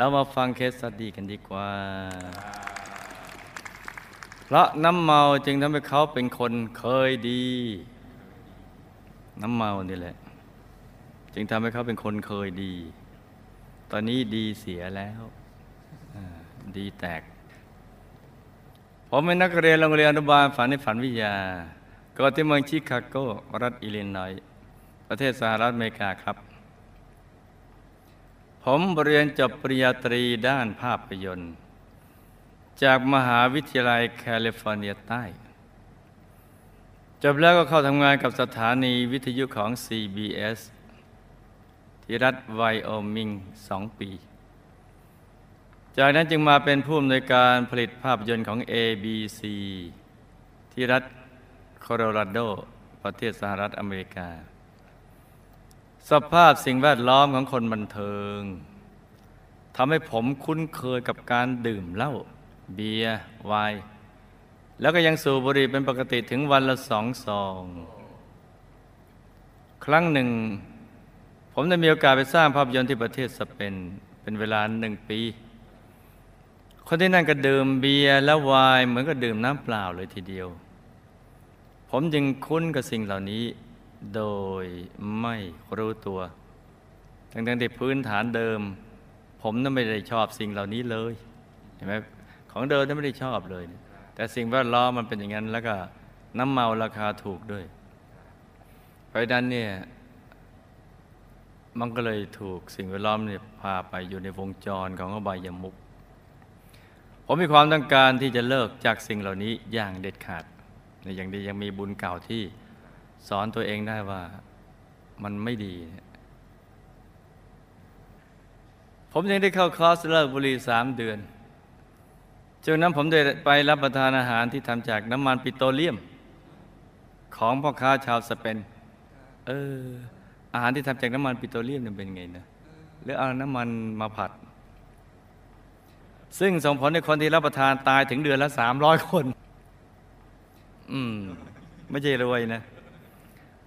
เรามาฟัง case study กันดีกว่า เพราะน้ำเมาจึงทำให้เขาเป็นคนเคยดี น้ำเมานี่แหละ จึงทำให้เขาเป็นคนเคยดี ตอนนี้ดีเสียแล้วดีแตกผมเป็นนักเรียนโรงเรียนอนุบาลฝันในฝันวิทยาเกิดที่เมืองชิคาโกรัฐอิลลินอยส์ประเทศสหรัฐอเมริกาครับ ผมเรียนจบปริญญาตรีด้านภาพยนตร์ จากมหาวิทยาลัยแคลิฟอร์เนียใต้ จบแล้วก็เข้าทำงานกับสถานีวิทยุของ CBS ที่รัฐไวโอมิงสองปี จากนั้นจึงมาเป็นผู้อำนวยการผลิตภาพยนตร์ของ ABC ที่รัฐโคโลราโด ประเทศสหรัฐอเมริกา สภาพสิ่งแวดล้อมของคนบันเทิงทำให้ผมคุ้นเคยกับการดื่มเหล้าเบียร์ไวน์แล้วก็ยังสูบบุหรี่เป็นปกติถึงวันละสองซอง ครั้งหนึ่ง ผมได้มีโอกาสไปสร้างภาพยนตร์ที่ประเทศสเปนเป็นเวลาหนึ่งปี คนที่นั่นก็ดื่มเบียร์และไวน์เหมือนกับดื่มน้ำเปล่าเลยทีเดียว ผมจึงคุ้นกับสิ่งเหล่านี้ โดยไม่รู้ตัว ทั้งๆที่พื้นฐานเดิม ผมนั้นไม่ได้ชอบสิ่งเหล่านี้เลยเห็นไหมของเดิมนั้นไม่ได้ชอบเลย แต่สิ่งแวดล้อมมันเป็นอย่างนั้น แล้วก็น้ำเมาราคาถูกด้วย เพราะนั้นเนี่ยมันก็เลยถูกสิ่งแวดล้อมเนี่ยพาไปอยู่ในวงจรของอบายมุกผมมีความต้องการที่จะเลิกจากสิ่งเหล่านี้อย่างเด็ดขาด ในอย่างดียังมีบุญเก่าที่ สอนตัวเองได้ว่ามันไม่ดี ผมยังได้เข้าคอร์สเลิกบุหรี่สามเดือนจากนั้นผมได้ไปรับประทานอาหารที่ทำจากน้ำมันปิโตรเลียม ของพ่อค้าชาวสเปน เออ อาหารที่ทำจากน้ำมันปิโตรเลียมเนี่ยเป็นไงนะหรือเอาน้ำมันมาผัด ซึ่งส่งผลให้คนที่รับประทานตายถึงเดือนละสามร้อยคน อืม ไม่ใช่รวยนะ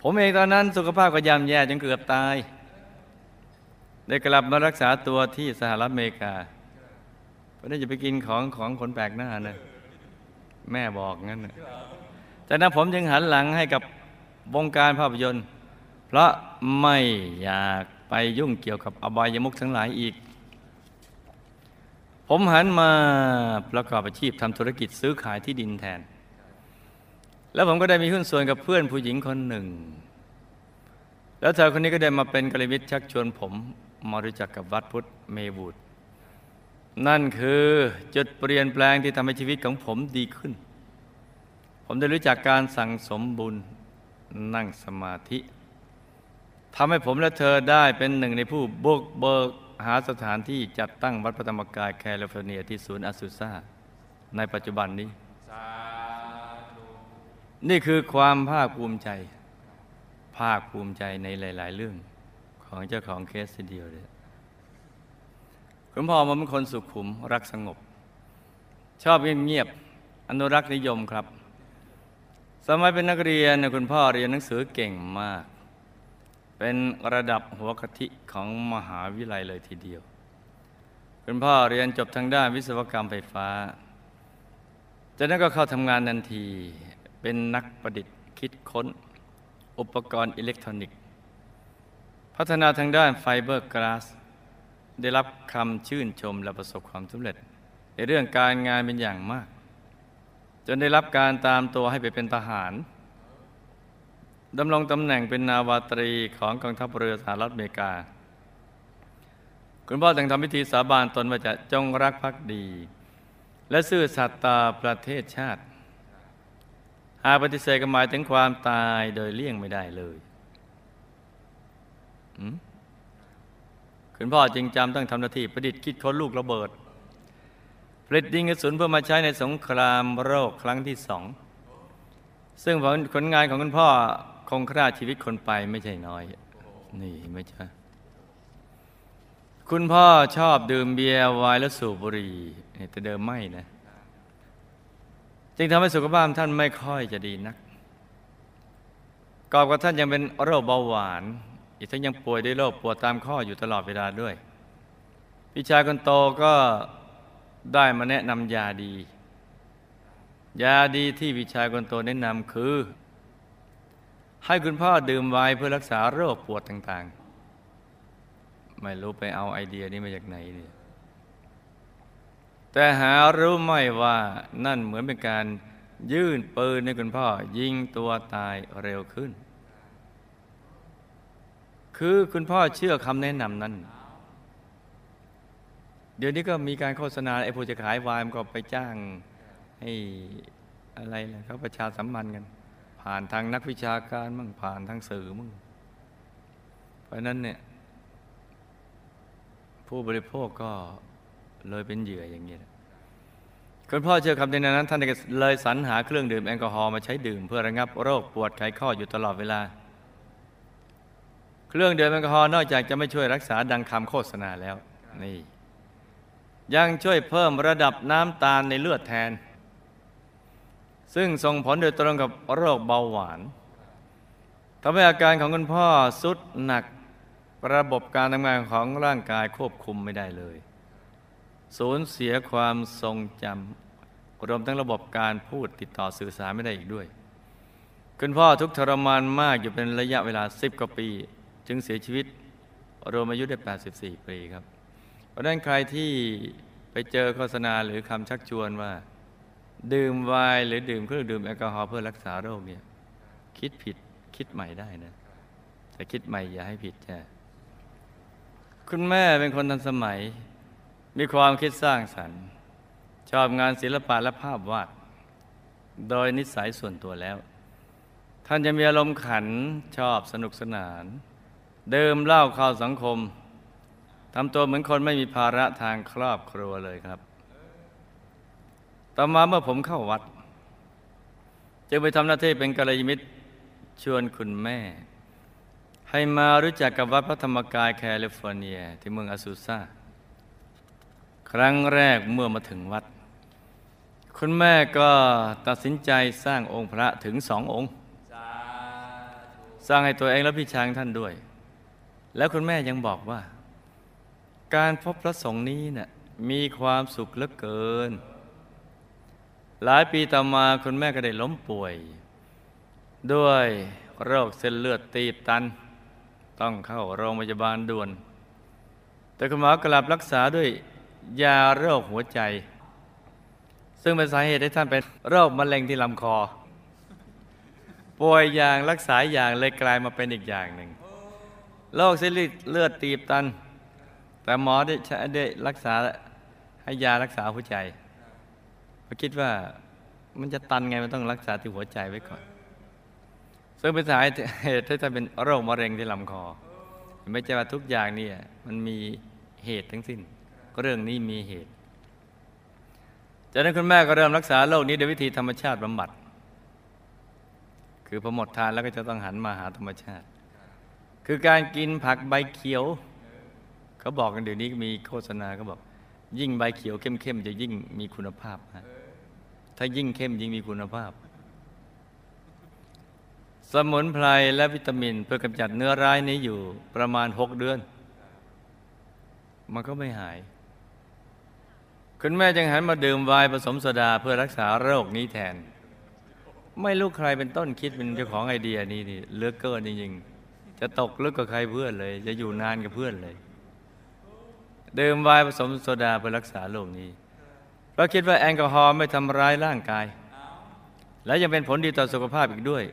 ผมเองตอนนั้นสุขภาพก็ย่ำแย่จนเกือบตาย ได้กลับมารักษาตัวที่สหรัฐอเมริกาเพราะนั่นจะไปกินของของคนแปลกหน้านะแม่บอกงั้นนะจากนั้นผมจึงหันหลังให้กับวงการภาพยนตร์ เพราะไม่อยากไปยุ่งเกี่ยวกับอบายมุขทั้งหลายอีก ผมหันมาประกอบอาชีพทำธุรกิจซื้อขายที่ดินแทน แล้วผมก็ได้มีหุ้นส่วนกับเพื่อนผู้หญิงคนหนึ่ง แล้วเธอคนนี้ก็ได้มาเป็นกลมิตรชักชวนผมมารู้จักกับวัดพุทธเมวูดนั่นคือจุดเปลี่ยนแปลงที่ทำให้ชีวิตของผมดีขึ้น ผมได้รู้จักการสั่งสมบุญนั่งสมาธิทำให้ผมและเธอได้เป็นหนึ่งในผู้บุกเบิกหาสถานที่จัดตั้งวัดพระธรรมกายแคลิฟอร์เนียที่ศูนย์อาซูซ่าในปัจจุบันนี้ นี่คือความภาคภูมิใจ ภาคภูมิใจในหลาย ๆ เรื่องของเจ้าของเคสทีเดียวเลยคุณพ่อท่านเป็นคนสุขุมรักสงบ ชอบเงียบๆอนุรักษ์นิยมครับ สมัยเป็นนักเรียนคุณพ่อเรียนหนังสือเก่งมาก เป็นระดับหัวกะทิของมหาวิทยาลัยเลยทีเดียว คุณพ่อเรียนจบทางด้านวิศวกรรมไฟฟ้า จากนั้นก็เข้าทำงานทันที เป็นนักประดิษฐ์คิดค้น อุปกรณ์อิเล็กทรอนิกส์ พัฒนาทางด้านไฟเบอร์กลาส ได้รับคำชื่นชมและประสบความสำเร็จ ในเรื่องการงานเป็นอย่างมาก จนได้รับการตามตัวให้ไปเป็นทหารดำรงตำแหน่งเป็นนาวาตรีของกองทัพเรือสหรัฐอเมริกา คุณพ่อแต่งทำพิธีสาบานตนว่าจะจงรักภักดี และซื่อสัตย์ต่อประเทศชาติ หากปฏิเสธก็หมายถึงความตายโดยเลี่ยงไม่ได้เลยคุณพ่อจริงจำต้องทำหน้าที่ประดิษฐ์คิดค้นลูกระเบิดผลิตยิงกระสุนเพื่อมาใช้ในสงครามโรคครั้งที่สอง ซึ่งผลงานของคุณพ่อคงฆ่าชีวิตคนไปไม่ใช่น้อย นี่ไม่ใช่คุณพ่อชอบดื่มเบียร์ไวน์และสูบบุหรี่แต่เดิมไม่นะ จึงทำให้สุขภาพท่านไม่ค่อยจะดีนักกอบกับท่านยังเป็นโรคเบาหวาน อีกทั้งยังป่วยด้วยโรคปวดตามข้ออยู่ตลอดเวลาด้วย พี่ชายคนโตก็ได้มาแนะนำยาดี ยาดีที่พี่ชายคนโตแนะนำคือ ให้คุณพ่อดื่มไวน์เพื่อรักษาโรคปวดต่างๆ ไม่รู้ไปเอาไอเดียนี้มาจากไหนเนี่ย แต่หารู้ไหมว่านั่นเหมือนเป็นการยื่นปืนให้คุณพ่อยิงตัวตายเร็วขึ้น คือคุณพ่อเชื่อคำแนะนำนั้น เดี๋ยวนี้ก็มีการโฆษณาไอ้ผู้จะขายวายมันก็ไปจ้างให้อะไรล่ะเขาประชาสัมพันธ์กัน ผ่านทางนักวิชาการมั่งผ่านทางสื่อมั่งเพราะนั้นเนี่ยผู้บริโภคก็ เลยเป็นเหยื่ออย่างนี้คุณพ่อเชื่อคำแนนั้น ท่านเลยสรรหาเครื่องดื่มแอลกอฮอล์มาใช้ดื่ม เพื่อระงับโรคปวดไขข้ออยู่ตลอดเวลา เครื่องดื่มแอลกอฮอล์นอกจากจะไม่ช่วยรักษาดังคำโฆษณาแล้วนี่ ยังช่วยเพิ่มระดับน้ำตาลในเลือดแทน ซึ่งส่งผลโดยตรงกับโรคเบาหวานทำให้อาการของคุณพ่อสุดหนักระบบการทำงานของร่างกายควบคุมไม่ได้เลย สูญเสียความทรงจำรวมทั้งระบบการพูดติดต่อสื่อสารไม่ได้อีกด้วย คุณพ่อทุกทรมานมากอยู่เป็นระยะเวลาสิบกว่าปี จึงเสียชีวิต รวมอายุได้ 84 ปีครับ เพราะนั้นใครที่ไปเจอโฆษณาหรือคำชักชวนว่า ดื่มไวน์หรือดื่มเครื่องดื่มแอลกอฮอล์เพื่อรักษาโรคเนี่ยคิดผิดคิดใหม่ได้นะแต่คิดใหม่อย่าให้ผิดจ้ะคุณแม่เป็นคนทันสมัย มีความคิดสร้างสรรค์ ชอบงานศิลปะและภาพวาด โดยนิสัยส่วนตัวแล้ว ท่านจะมีอารมณ์ขันชอบสนุกสนาน เดิมเล่าข้าวสังคมทำตัวเหมือนคนไม่มีภาระทางครอบครัวเลยครับ ต่อมาเมื่อผมเข้าวัด จึงไปทำหน้าที่เป็นกัลยาณมิตรชวนคุณแม่ ให้มารู้จักกับวัดพระธรรมกายแคลิฟอร์เนีย ที่เมืองอาซูซา ครั้งแรกเมื่อมาถึงวัด คุณแม่ก็ตัดสินใจสร้างองค์พระถึงสององค์ สร้างให้ตัวเองและพี่ช้ายท่านด้วย แล้วคุณแม่ยังบอกว่า การพบพระสงฆ์นี้นะ่ะมีความสุขเหลือเกิน หลายปีต่อมาคุณแม่ก็ได้ล้มป่วย ด้วยโรคเส้นเลือดตีบตัน ต้องเข้าโรงพยาบาลด่วน แต่คุณหมอกลับรักษาด้วย ยาโรคหัวใจ ซึ่งเป็นสาเหตุให้ท่านเป็นโรคมะเร็งที่ลำคอ ป่วยอย่างรักษาอย่างเลยกลายมาเป็นอีกอย่างหนึ่งโรคเส้นเลือดตีบตัน แต่หมอได้ใช้ได้รักษาให้ยารักษาหัวใจเพราคิดว่ามันจะตันไงมันต้องรักษาที่หัวใจไว้ก่อน ซึ่งเป็นสาเหตุที่ท่านเป็นโรคมะเร็งที่ลำคอ ไม่ใช่ว่าทุกอย่างนี่มันมีเหตุทั้งสิ้น เรื่องนี้มีเหตุ จากนั้นคุณแม่ก็เริ่มรักษาโรคนี้ด้วยวิธีธรรมชาติบำบัด คือพอหมดทานแล้วก็จะต้องหันมาหาธรรมชาติ คือการกินผักใบเขียว เขาบอกกันเดี๋ยวนี้มีโฆษณาเขาบอก ยิ่งใบเขียวเข้มๆจะยิ่งมีคุณภาพฮะถ้ายิ่งเข้มยิ่งมีคุณภาพ สมุนไพรและวิตามิน เพื่อกำจัดเนื้อร้ายนี้อยู่ประมาณหกเดือน มันก็ไม่หาย คุณแม่จึงหันมาดื่มไวน์ผสมโซดาเพื่อรักษาโรคนี้แทน ไม่รู้ใครเป็นต้นคิดเป็นเจ้าของไอเดียนี้นี่เลือกเกินจริงๆ จะตกลึกกับใครเพื่อนเลย จะอยู่นานกับเพื่อนเลย ดื่มไวน์ผสมโซดาเพื่อรักษาโรคนี้ เพราะคิดว่าแอลกอฮอล์ไม่ทำร้ายร่างกาย และยังเป็นผลดีต่อสุขภาพอีกด้วย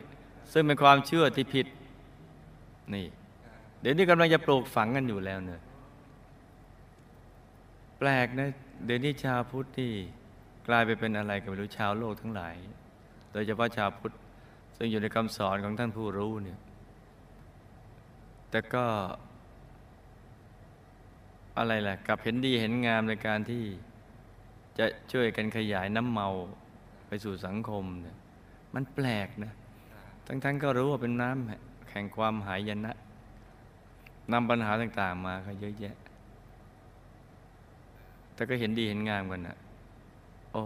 ซึ่งเป็นความเชื่อที่ผิดนี่ เดี๋ยวนี้กำลังจะปลูกฝังกันอยู่แล้วเนอะแปลกนะ เดี๋ยวนี้ชาวพุทธที่กลายไปเป็นอะไรกันไม่รู้ชาวโลกทั้งหลาย โดยเฉพาะชาวพุทธซึ่งอยู่ในคำสอนของท่านผู้รู้เนี่ยแต่ก็อะไรล่ะกับเห็นดีเห็นงามในการที่จะช่วยกันขยายน้ำเมาไปสู่สังคมเนี่ยมันแปลกนะ ทั้งๆก็รู้ว่าเป็นน้ำแข่งความหายนะนำปัญหาต่างๆมาก็เยอะแยะ แต่ก็เห็นดีเห็นงามกันนะโอ้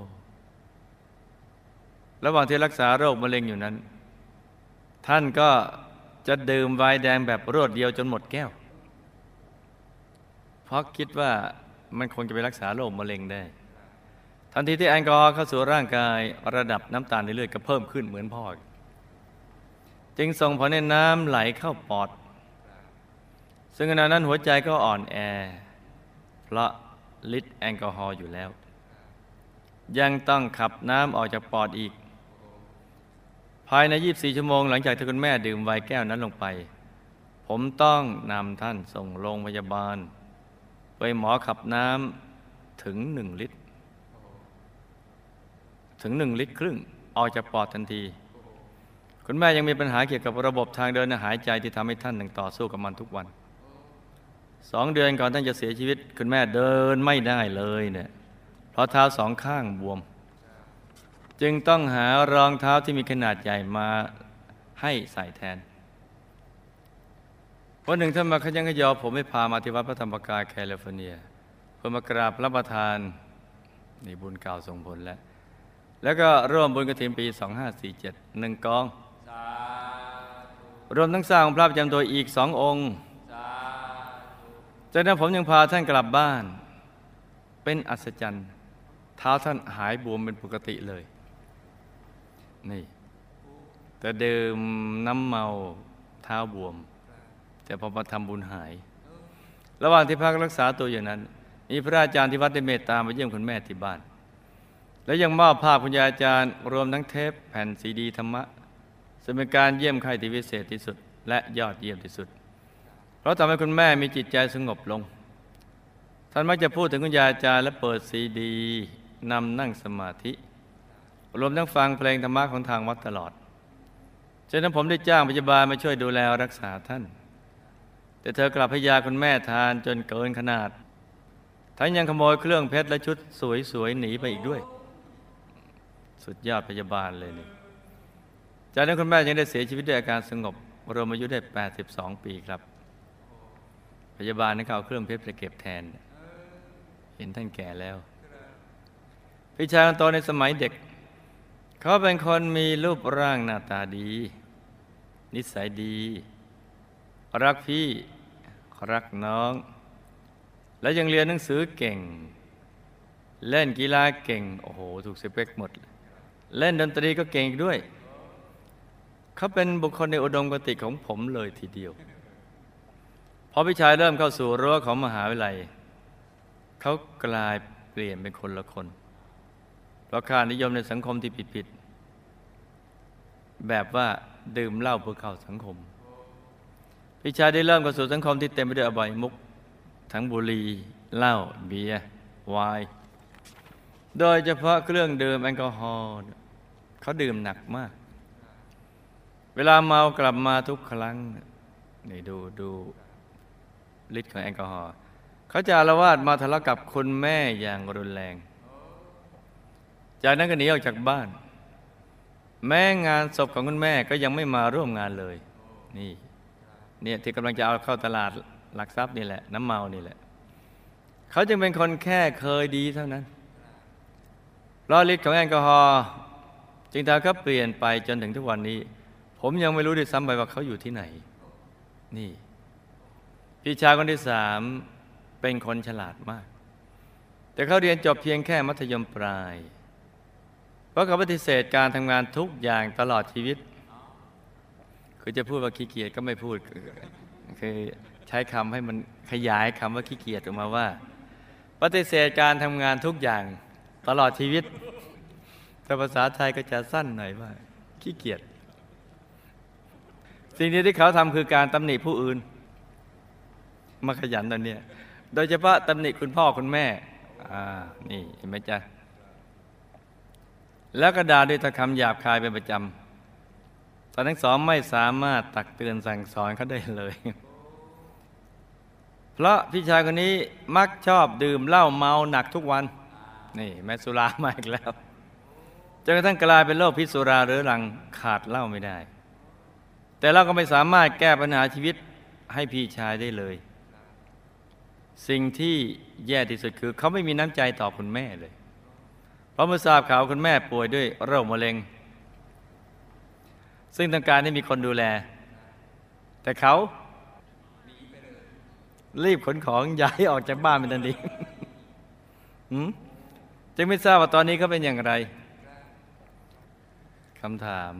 ระหว่างที่รักษาโรคมะเร็งอยู่นั้น ท่านก็จะดื่มไวน์แดงแบบรวดเดียวจนหมดแก้ว เพราะคิดว่ามันคงจะไปรักษาโรคมะเร็งได้ ทันทีที่แอลกอฮอล์เข้าสู่ร่างกายระดับน้ำตาลในเลือดก็เพิ่มขึ้นเหมือนพ่อ จึงส่งผลให้น้ำไหลเข้าปอด ซึ่งขณะนั้นหัวใจก็อ่อนแอ เพราะ ฤทธิ์แอลกอฮอล์อยู่แล้ว ยังต้องขับน้ำออกจากปอดอีก ภายใน 24 ชั่วโมงหลังจากที่คุณแม่ดื่มไวน์แก้วนั้นลงไป ผมต้องนำท่านส่งโรงพยาบาล ไปหมอขับน้ำถึงหนึ่งลิตร ถึงหนึ่งลิตรครึ่งออกจากปอดทันทีคุณแม่ยังมีปัญหาเกี่ยวกับระบบทางเดินหายใจที่ทำให้ท่านต้องต่อสู้กับมันทุกวัน สองเดือนก่อนท่านจะเสียชีวิต คุณแม่เดินไม่ได้เลยเนี่ยเพราะเท้าสองข้างบวม จึงต้องหารองเท้าที่มีขนาดใหญ่มาให้ใส่แทนวันหนึ่งท่านมาขยันขยอผมไม่พามาที่วัดพระธรรมกายแคลิฟอร์เนีย เพื่อมากราบรับประทานนี่บุญเก่าส่งผลแล้ว แล้วก็ร่วมบุญกฐินปี 2547หนึ่งกอง รวมทั้งสร้างพระประจำตัวอีกสององค์ จากนั้นผมยังพาท่านกลับบ้าน เป็นอัศจรรย์เท้าท่านหายบวมเป็นปกติเลย นี่แต่เดิมน้ำเมาเท้าบวม แต่พอมาทำบุญหาย ระหว่างที่พักรักษาตัวอย่างนั้น มีพระอาจารย์ที่วัดได้เมตตามาเยี่ยมคุณแม่ที่บ้าน และยังมอบภาพคุณยายอาจารย์ รวมทั้งเทปแผ่นซีดีธรรมะซึ่งเป็นการเยี่ยมไข้ที่วิเศษที่สุด และยอดเยี่ยมที่สุด เพราะทำให้คุณแม่มีจิตใจสงบลง ท่านมักจะพูดถึงคุณยายจารย์และเปิดซีดีนำนั่งสมาธิ รวมทั้งฟังเพลงธรรมะของทางวัดตลอดฉะนั้นผมได้จ้างพยาบาลมาช่วยดูแลรักษาท่าน แต่เธอกลับพยาคุณแม่ทานจนเกินขนาด ทั้งยังขโมยเครื่องเพชรและชุดสวยๆหนีไปอีกด้วย สุดยอดพยาบาลเลยนี่จากนั้นคุณแม่ยังได้เสียชีวิตด้วยอาการสงบรวมอายุได้ 82 ปีครับ ยาบาลนั้นเขาเอาเครื่องเพชรไปเก็บแทน เห็นท่านแก่แล้ว พี่ชายคนโตในสมัยเด็ก เขาเป็นคนมีรูปร่างหน้าตาดี นิสัยดี รักพี่ รักน้อง และยังเรียนหนังสือเก่ง เล่นกีฬาเก่ง โอ้โห ถูกสเปคหมด เล่นดนตรีก็เก่งด้วย เขาเป็นบุคคลในอุดมคติของผมเลยทีเดียว พอพี่ชายเริ่มเข้าสู่รั้วของมหาวิทยาลัยเขากลายเปลี่ยนเป็นคนละคน เพราะค่านิยมในสังคมที่ผิดๆแบบว่าดื่มเหล้าเพื่อเข้าสังคม พี่ชายได้เริ่มเข้าสู่สังคมที่เต็มไปด้วยอบายมุกทั้งบุหรี่เหล้าเบียร์ไวน์โดยเฉพาะเครื่องดื่มแอลกอฮอล์เขาดื่มหนักมาก เวลาเมากลับมาทุกครั้งนี่ดูดู ฤทธิ์ของแอลกอฮอล์เขาจะอาละวาดมาทะเลาะกับคุณแม่อย่างรุนแรง จากนั้นก็หนีออกจากบ้าน แม้งานศพของคุณแม่ก็ยังไม่มาร่วมงานเลย นี่เนี่ยที่กำลังจะเอาเข้าตลาดหลักทรัพย์นี่แหละน้ำเมานี่แหละ เขาจึงเป็นคนแค่เคยดีเท่านั้นเพราะฤทธิ์ของแอลกอฮอล์จึงทำให้เขาเปลี่ยนไปจนถึงทุกวันนี้ ผมยังไม่รู้ด้วยซ้ำไปว่าเขาอยู่ที่ไหน นี่ พี่ชายคนที่สามเป็นคนฉลาดมาก แต่เขาเรียนจบเพียงแค่มัธยมปลาย เพราะเขาปฏิเสธการทำงานทุกอย่างตลอดชีวิต คือจะพูดว่าขี้เกียจก็ไม่พูด คือใช้คำให้มันขยายคำว่าขี้เกียจออกมาว่า ปฏิเสธการทำงานทุกอย่างตลอดชีวิตแต่ภาษาไทยก็จะสั้นหน่อยว่าขี้เกียจสิ่งที่เขาทำคือการตำหนิผู้อื่น มาขยันตอนเนี้ยโดยเฉพาะตำหนิคุณพ่อคุณแม่อ่านี่เห็นไหมจ๊ะแล้วก็ด่าด้วยถ้อยคำหยาบคายเป็นประจำตอนทั้งสองไม่สามารถตักเตือนสั่งสอนเขาได้เลย เพราะพี่ชายคนนี้มักชอบดื่มเหล้าเมาหนักทุกวัน นี่แม่สุรามาอีกแล้วจนกระทั่งกลายเป็นโรคพิษสุราเรื้อรังขาดเหล้าไม่ได้ แต่เราก็ไม่สามารถแก้ปัญหาชีวิตให้พี่ชายได้เลย สิ่งที่แย่ที่สุดคือเขาไม่มีน้ำใจต่อคุณแม่เลย เพราะเมื่อทราบข่าวคุณแม่ป่วยด้วยโรคมะเร็ง ซึ่งต้องการให้มีคนดูแล แต่เขารีบขนของย้ายออกจากบ้านเป็นทันทีจึงไม่ทราบว่าตอนนี้เขาเป็นอย่างไรคำถาม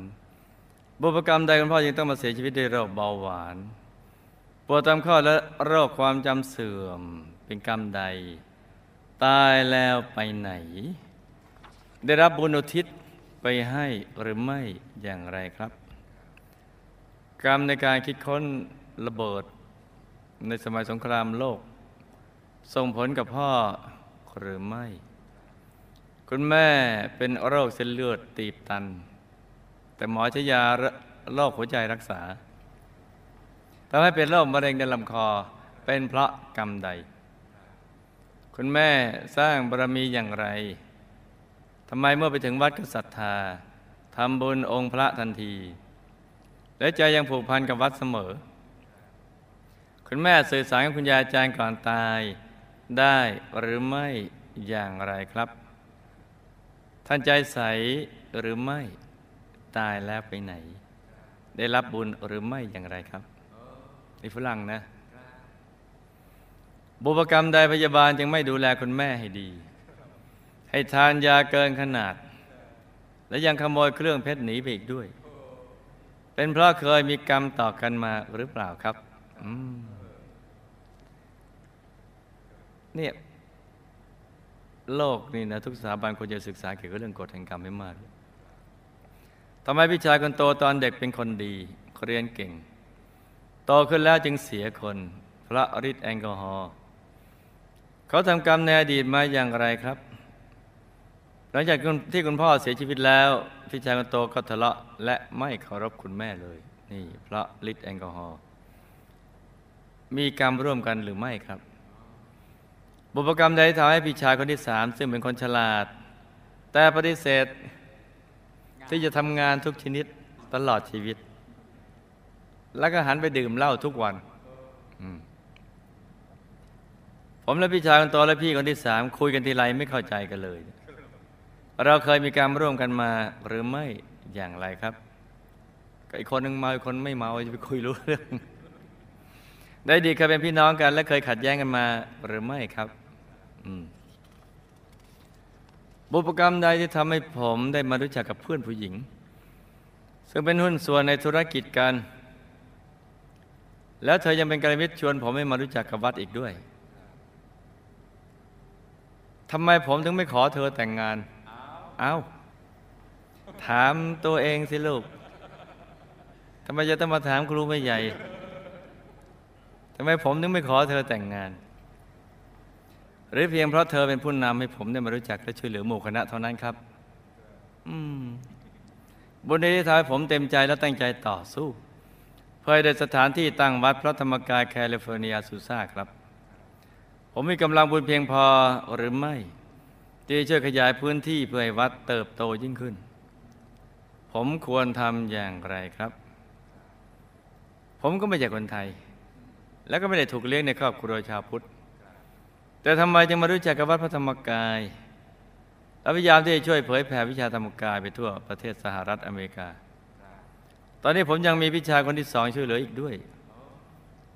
บุพกรรมใดคุณพ่อยังต้องมาเสียชีวิตด้วยโรคเบาหวาน วดตามข้อและโรคความจำเสื่อมเป็นกรรมใด ตายแล้วไปไหน ได้รับบุญอุทิศไปให้หรือไม่อย่างไรครับ กรรมในการคิดค้นระเบิด ในสมัยสงครามโลก ส่งผลกับพ่อหรือไม่ คุณแม่เป็นโรคเส้นเลือดตีบตัน แต่หมอใช้ยาโรคหัวใจรักษา ทำให้เป็นโรคมะเร็งในลำคอ เป็นเพราะกรรมใด คุณแม่สร้างบารมีอย่างไรทำไมเมื่อไปถึงวัดก็ศรัทธาทำบุญองค์พระทันที และใจยังผูกพันกับวัดเสมอ คุณแม่สื่อสารกับคุณยายอาจารย์ก่อนตาย ได้หรือไม่อย่างไรครับ ท่านใจใสหรือไม่ตายแล้วไปไหน ได้รับบุญหรือไม่อย่างไรครับ ในฝรั่งนะ บุพกรรมใดพยาบาลจึงไม่ดูแลคุณแม่ให้ดี ให้ทานยาเกินขนาด และยังขโมยเครื่องเพชรหนีไปอีกด้วย เป็นเพราะเคยมีกรรมต่อกันมาหรือเปล่าครับเนี่ยโลกนี่นะทุกสถาบันควรจะศึกษาเกี่ยวกับเรื่องกฎแห่งกรรมให้มากทำไมพี่ชายคนโตตอนเด็กเป็นคนดีเรียนเก่ง ตขึ้นแล้วจึงเสียคน พระฤทธิ์แอลกอฮอล์เขาทำกรรมในอดีตมาอย่างไรครับ หลังจากที่คุณพ่อเสียชีวิตแล้ว พี่ชายคนโตก็ทะเลาะและไม่เคารพคุณแม่เลย นี่พระฤทธิ์แอลกอฮอล์มีกรรมร่วมกันหรือไม่ครับ บุพกรรมใดทำให้พี่ชายคนที่สามซึ่งเป็นคนฉลาด แต่ปฏิเสธที่จะทำงานทุกชนิดตลอดชีวิต แล้วก็หันไปดื่มเหล้าทุกวันผมและพี่ชายคนโตและพี่คนที่สามคุยกันทีไรไม่เข้าใจกันเลย เราเคยมีการร่วมกันมาหรือไม่อย่างไรครับอีกคนหนึ่งเมาอีกคนไม่เมาจะไปคุยรู้เรื่องได้ดีเคยเป็นพี่น้องกัน และเคยขัดแย้งกันมาหรือไม่ครับบุพกรรมใดที่ทำให้ผมได้มารู้จักกับเพื่อนผู้หญิง ซึ่งเป็นหุ้นส่วนในธุรกิจกัน แล้วเธอยังเป็นกระมิตรชวนผมให้มารู้จักกับวัดอีกด้วยทำไมผมถึงไม่ขอเธอแต่งงาน เอาถามตัวเองสิลูกทำไมจะต้องมาถามครูไม่ใหญ่ทำไมผมถึงไม่ขอเธอแต่งงาน หรือเพียงเพราะเธอเป็นผู้นำให้ผมได้มารู้จักและช่วยเหลือหมู่คณะเท่านั้นครับ อืมบุญนี้ทำให้ผมเต็มใจและตั้งใจต่อสู้ เพื่อได้สถานที่ตั้งวัดพระธรรมกายแคลิฟอร์เนียซูซ่าครับ ผมมีกำลังบุญเพียงพอหรือไม่ ที่ช่วยขยายพื้นที่เพื่อให้วัดเติบโตยิ่งขึ้น ผมควรทำอย่างไรครับ ผมก็ไม่ใช่คนไทย และก็ไม่ได้ถูกเลี้ยงในครอบครัวชาวพุทธ แต่ทำไมจึงมารู้จักกับวัดพระธรรมกายและพยายามที่จะช่วยเผยแผ่วิชาธรรมกายไปทั่วประเทศสหรัฐอเมริกา ตอนนี้ผมยังมีพี่ชายคนที่สองช่วยเหลืออีกด้วย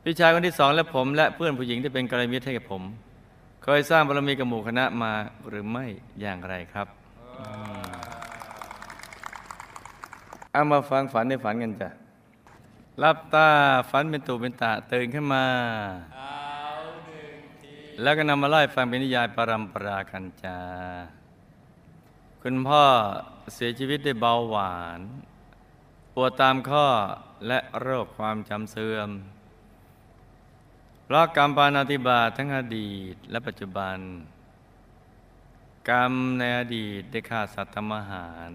พี่ชายคนที่สองและผม และเพื่อนผู้หญิงที่เป็นกรมิตรให้กับผม เคยสร้างบารมีกับหมู่คณะมาหรือไม่อย่างไรครับเอามาฟังฝันในฝันกันจ้ะรับตาฝันเป็นตูเป็นตาตื่นขึ้นมา แล้วก็นำมาไล่ฟังเป็นนิยายปรัมปรากันจาคุณพ่อเสียชีวิตด้วยเบาหวาน ปวดตามข้อและโรคความจำเสื่อมเพราะกรรมปานาติบาตทั้งอดีตและปัจจุบัน กรรมในอดีตได้ฆ่าสัตว์ทำอาหาร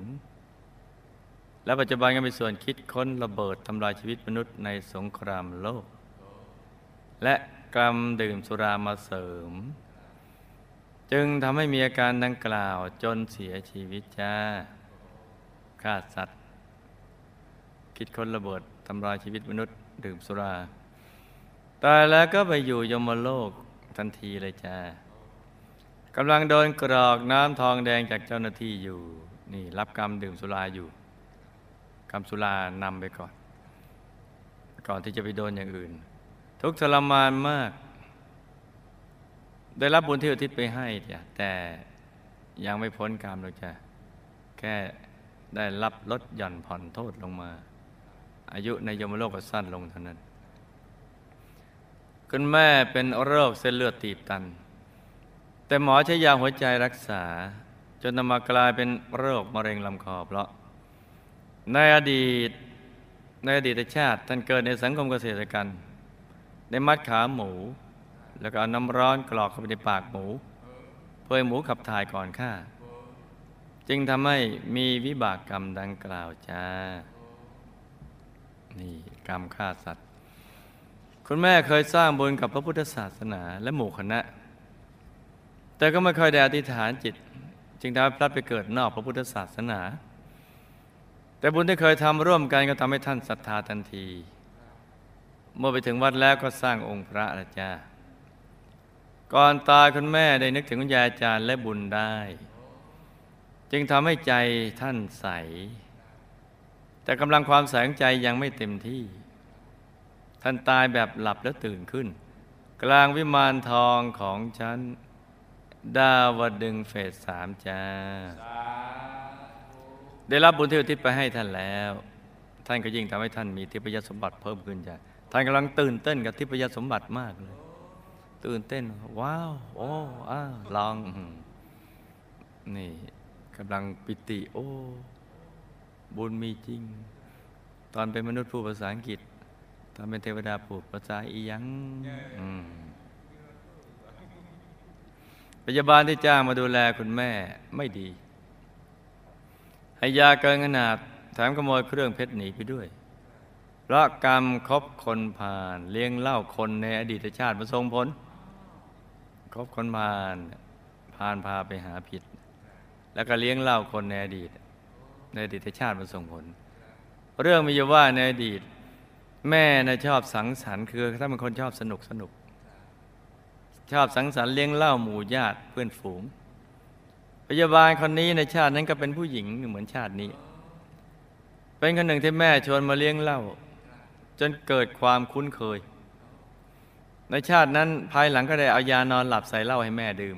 และปัจจุบันก็มีส่วนคิดค้นระเบิดทำลายชีวิตมนุษย์ในสงครามโลก และกรรมดื่มสุรามาเสริม จึงทำให้มีอาการดังกล่าวจนเสียชีวิตจ้าฆ่าสัตว์ คิดค้นระเบิดทำลายชีวิตมนุษย์ ดื่มสุรา ตายแล้วก็ไปอยู่ยมโลกทันทีเลยจ้ากำลังโดนกรอกน้ำทองแดงจากเจ้าหน้าที่อยู่ นี่รับกรรมดื่มสุราอยู่กรรมสุรานำไปก่อน ก่อนที่จะไปโดนอย่างอื่น ทุกทรมานมาก ได้รับบุญที่อุทิศไปให้จ้ะแต่ยังไม่พ้นกรรมหรอกจ้ะแค่ได้รับลดหย่อนผ่อนโทษลงมา อายุในยมโลกก็สั้นลงเท่านั้น คุณแม่เป็นโรคเส้นเลือดตีบตัน แต่หมอใช้ยาหัวใจรักษา จนนำมากลายเป็นโรคมะเร็งลำคอเพราะ ในอดีตในอดีตชาติท่านเกิดในสังคมเกษตรกรรมได้มัดขาหมู แล้วก็เอาน้ำร้อนกรอกเข้าไปในปากหมู เพื่อให้หมูขับถ่ายก่อนฆ่า จึงทำให้มีวิบากกรรมดังกล่าวจ้า นี่กรรมฆ่าสัตว์ คุณแม่เคยสร้างบุญกับพระพุทธศาสนาและหมู่คณะ แต่ก็ไม่เคยได้อธิษฐานจิต จึงทำให้พลัดไปเกิดนอกพระพุทธศาสนา แต่บุญที่เคยทำร่วมกันก็ทำให้ท่านศรัทธาทันที เมื่อไปถึงวัดแล้วก็สร้างองค์พระละจ้าก่อนตายคุณแม่ได้นึกถึงคุณยายอาจารย์และบุญได้ จึงทำให้ใจท่านใส แต่กำลังความใสงใจยังไม่เต็มที่ ท่านตายแบบหลับแล้วตื่นขึ้น กลางวิมานทองของฉัน ดาวดึงเฟสสามจ้า ได้รับบุญที่อุทิศไปให้ท่านแล้ว ท่านก็ยิ่งทำให้ท่านมีทิพยสมบัติเพิ่มขึ้นจ้ะท่านกำลังตื่นเต้นกับทิพยสมบัติมากเลย ตื่นเต้น ว้าว โอ้อ้าลอง นี่กำลังปิติ โอ้ บุญมีจริง ตอนเป็นมนุษย์พูดภาษาอังกฤษ ตอนเป็นเทวดาพูดภาษาอียังอืมพยาบาลที่จ้างมาดูแลคุณแม่ไม่ดี ให้ยาเกินขนาด แถมขโมยเครื่องเพชรหนีไปด้วยเพราะกรรมคบคนผ่าน เลี้ยงเล่าคนในอดีตชาติมาทรงผลคบคนผ่านผ่านพาไปหาผิด แล้วก็เลี้ยงเล่าคนในอดีต ในอดีตชาติมาส่งผล เรื่องมีอยู่ว่าในอดีต แม่นะชอบสังสรรค์คือถ้าเป็นคนชอบสนุกสนุก ชอบสังสรรค์เลี้ยงเหล้าหมู่ญาติเพื่อนฝูงพยาบาลคนนี้ในชาตินั้นก็เป็นผู้หญิงเหมือนชาตินี้ เป็นคนหนึ่งที่แม่ชวนมาเลี้ยงเหล้าจนเกิดความคุ้นเคย ในชาตินั้นภายหลังก็ได้เอายานอนหลับใส่เหล้าให้แม่ดื่ม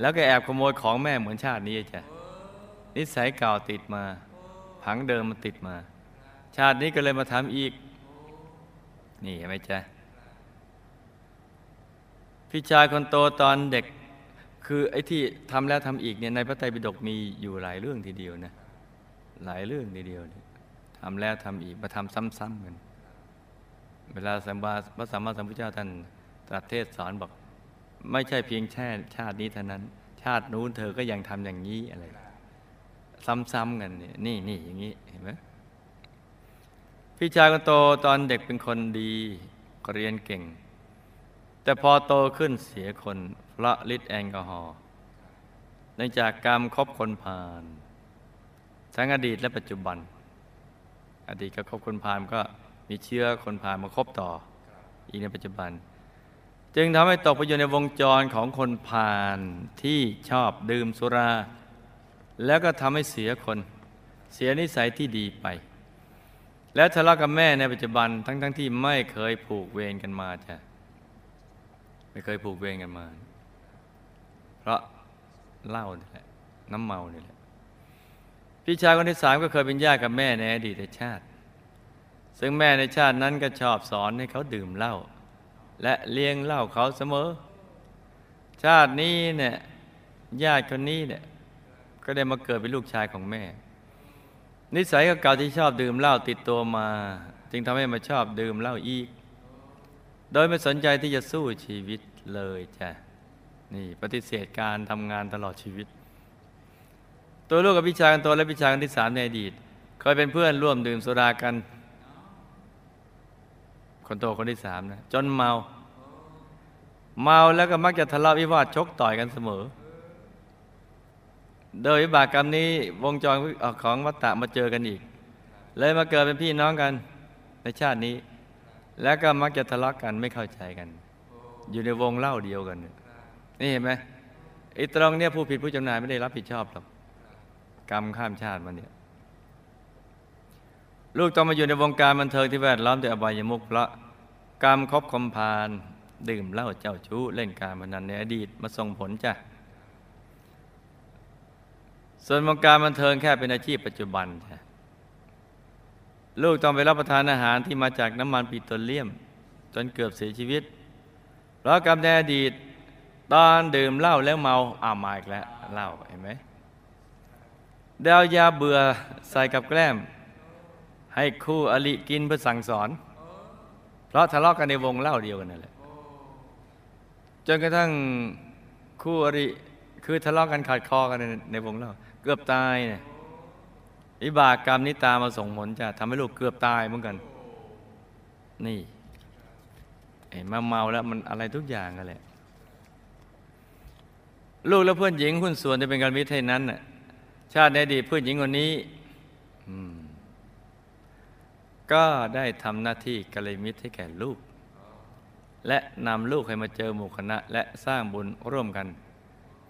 แล้วก็แอบขโมยของแม่เหมือนชาตินี้จ้ะ นิสัยเก่าติดมา ผังเดิมมันติดมา ชาตินี้ก็เลยมาทำอีก นี่เห็นไหมจ๊ะพี่ชายคนโตตอนเด็ก คือไอ้ที่ทำแล้วทำอีกเนี่ยในพระไตรปิฎกมีอยู่หลายเรื่องทีเดียวนะหลายเรื่องทีเดียวทำแล้วทำอีกมาทำซ้ำๆกันเวลาสัมบาพระสัมมาสัมพุทธเจ้าท่านตรัสเทศสอนบอก ไม่ใช่เพียงแค่ชาตินี้เท่านั้น ชาตินู้นเธอก็ยังทำอย่างนี้อะไร ซ้ำๆกันเนี่ยนี่นี่อย่างนี้เห็นไหมพี่ชายคนโตตอนเด็กเป็นคนดีเรียนเก่ง แต่พอโตขึ้นเสียคนเพราะฤทธิ์แอลกอฮอล์เนื่องจากกรรมคบคนผ่าน ทั้งอดีตและปัจจุบัน อดีตก็คบคนผ่านก็มีเชื้อคนผ่านมาคบต่อ อีกในปัจจุบัน จึงทำให้ตกไปอยู่ในวงจรของคนผ่านที่ชอบดื่มสุรา แล้วก็ทำให้เสียคน เสียนิสัยที่ดีไป แล้วทะเลาะกับแม่ในปัจจุบันทั้งๆทที่ไม่เคยผูกเวรกันมาจ้ะไม่เคยผูกเวรกันมา เพราะเหล้านี่แหละน้ำเมานี่แหละพี่ชายคนที่สามก็เคยเป็นญาติกับแม่ในอดีตชาติ ซึ่งแม่ในชาตินั้นก็ชอบสอนให้เขาดื่มเหล้าและเลี้ยงเหล้าเขาเสมอ ชาตินี้เนี่ยญาติคนนี้เนี่ย ก็ได้มาเกิดเป็นลูกชายของแม่ นิสัยเก่าที่ชอบดื่มเหล้าติดตัวมา จึงทำให้มาชอบดื่มเหล้าอีก โดยไม่สนใจที่จะสู้ชีวิตเลยจ้ะนี่ปฏิเสธการทำงานตลอดชีวิต ตัวลูกกับพี่ชายกันตัวและพี่ชายกันที่สามในอดีตเคยเป็นเพื่อนร่วมดื่มสุรากัน คนโตคนที่สามนะจนเมา เมาแล้วก็มักจะทะเลาะวิวาทชกต่อยกันเสมอ โดยวิบากกรรมนี้วงจรของวัฏฏะมาเจอกันอีก เลยมาเกิดเป็นพี่น้องกันในชาตินี้ แล้วก็มักจะทะเลาะกันไม่เข้าใจกัน อยู่ในวงเล่าเดียวกัน นี่เห็นไหมไอ้ตรงเนี่ยผู้ผิดผู้จำหน่ายไม่ได้รับผิดชอบหรอกกรรมข้ามชาติมาเนี่ยลูกต้องมาอยู่ในวงการบันเทิงที่แวดล้อมด้วยอบายมุขเพราะกรรมครบคมพาน ดื่มเหล้าเจ้าชู้เล่นการพนันในอดีตมาส่งผลจ้ะ ส่วนวงการบันเทิงแค่เป็นอาชีพปัจจุบันลูกต้องไปรับประทานอาหารที่มาจากน้ำมันปิโตรเลียม จนเกือบเสียชีวิต เพราะกรรมในอดีตตอนดื่มเหล้าแล้วเมาอ้าวมาอีกแล้วเหล้าเห็นไหมดาวยาเบื่อใส่กับแกล้ม ให้คู่อริกินเพื่อสั่งสอน เพราะทะเลาะกันในวงเล่าเดียวกันนั่นแหละจนกระทั่งคู่อริคือทะเลาะกันขาดคอกันในในวงเล่า เกือบตายเนี่ยวิบากกรรมนี้ตามมาส่งผลจะทำให้ลูกเกือบตายเหมือนกัน นี่ไอ้มาเมาแล้วมันอะไรทุกอย่างกันแหละลูกและเพื่อนหญิงหุ้นส่วนจะเป็นการมิตรเท่านั้นน่ะชาติในอดีตเพื่อนหญิงคนนี้ก็ได้ทำหน้าที่กัลยาณมิตรให้แก่ลูก และนำลูกให้มาเจอหมู่คณะ และสร้างบุญร่วมกัน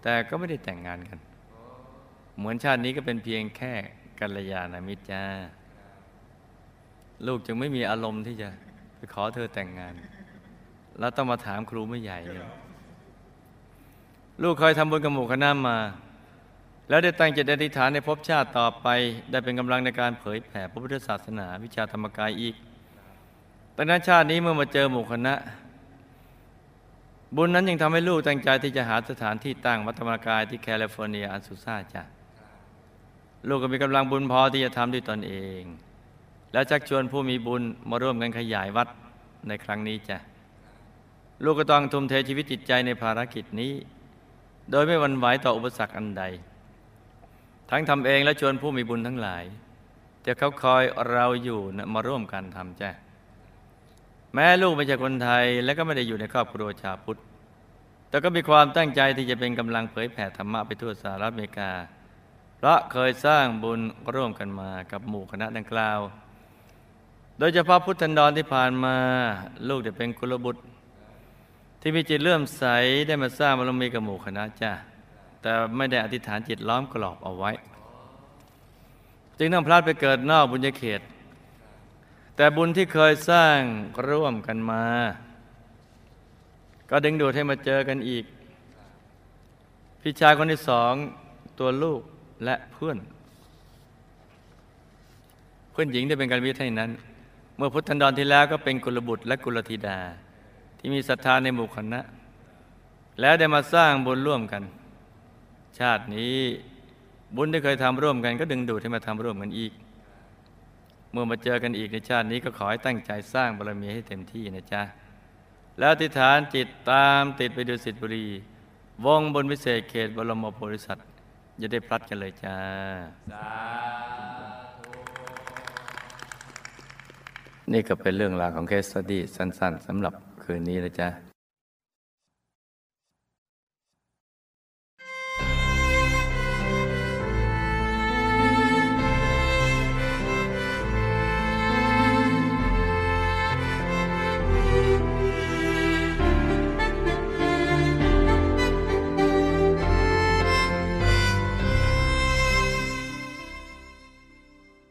แต่ก็ไม่ได้แต่งงานกัน เหมือนชาตินี้ก็เป็นเพียงแค่กัลยาณมิตรจ้า ลูกจึงไม่มีอารมณ์ที่จะไปขอเธอแต่งงาน แล้วต้องมาถามครูไม่ใหญ่เลยลูกเคยทำบุญกับหมู่คณะมา แล้วได้ตั้งจิตอธิษฐานในภพชาติต่อไป ได้เป็นกำลังในการเผยแผ่พระพุทธศาสนา วิชาธรรมกายอีกดังนั้นชาตินี้เมื่อมาเจอหมู่คณะ บุญนั้นยังทำให้ลูกตั้งใจที่จะหาสถานที่ตั้งวัดธรรมกายที่แคลิฟอร์เนียอันสุซ่าจ้ะ ลูกก็มีกำลังบุญพอที่จะทำด้วยตนเอง แล้วชักชวนผู้มีบุญมาร่วมกันขยายวัดในครั้งนี้จ้ะลูกก็ต้องทุ่มเทชีวิตจิตใจในภารกิจนี้ โดยไม่หวั่นไหวต่ออุปสรรคอันใด ทั้งทำเองและชวนผู้มีบุญทั้งหลายจะเขาคอยเราอยู่นะมาร่วมกันทำจ้ะแม้ลูกไม่ใช่คนไทยและก็ไม่ได้อยู่ในครอบครัวชาวพุทธ แต่ก็มีความตั้งใจที่จะเป็นกำลังเผยแผ่ธรรมะไปทั่วสหรัฐอเมริกา เพราะเคยสร้างบุญร่วมกันมากับหมู่คณะดังกล่าว โดยเฉพาะพุทธันดรที่ผ่านมาลูกจะเป็นกุลบุตร ที่มีจิตเลื่อมใสได้มาสร้างบารมีกับหมู่คณะจ้าแต่ไม่ได้อธิษฐานจิตล้อมกรอบเอาไว้ จึงต้องพลาดไปเกิดนอกบุญญาเขต แต่บุญที่เคยสร้างร่วมกันมา ก็ดึงดูดให้มาเจอกันอีก พี่ชายคนที่สองตัวลูก และเพื่อน เพื่อนหญิงได้เป็นการวิทย์ให้นั้น เมื่อพุทธันดรที่แล้วก็เป็นกุลบุตรและกุลธิดา ที่มีศรัทธาในหมู่คณะ แล้วได้มาสร้างบุญร่วมกัน ชาตินี้บุญที่เคยทำร่วมกันก็ดึงดูดให้มาทำร่วมกันอีก เมื่อมาเจอกันอีกในชาตินี้ก็ขอให้ตั้งใจสร้างบารมีให้เต็มที่นะจ๊ะแล้วอธิฐานจิตตามติดไปดูสิทธิบุรี วงบนวิเศษเขตบรมโพธิสัตว์ จะได้พลัดกันเลยจ้า นี่ก็เป็นเรื่องราวของเคสสตี้สั้น ๆสำหรับคืนนี้นะจ๊ะ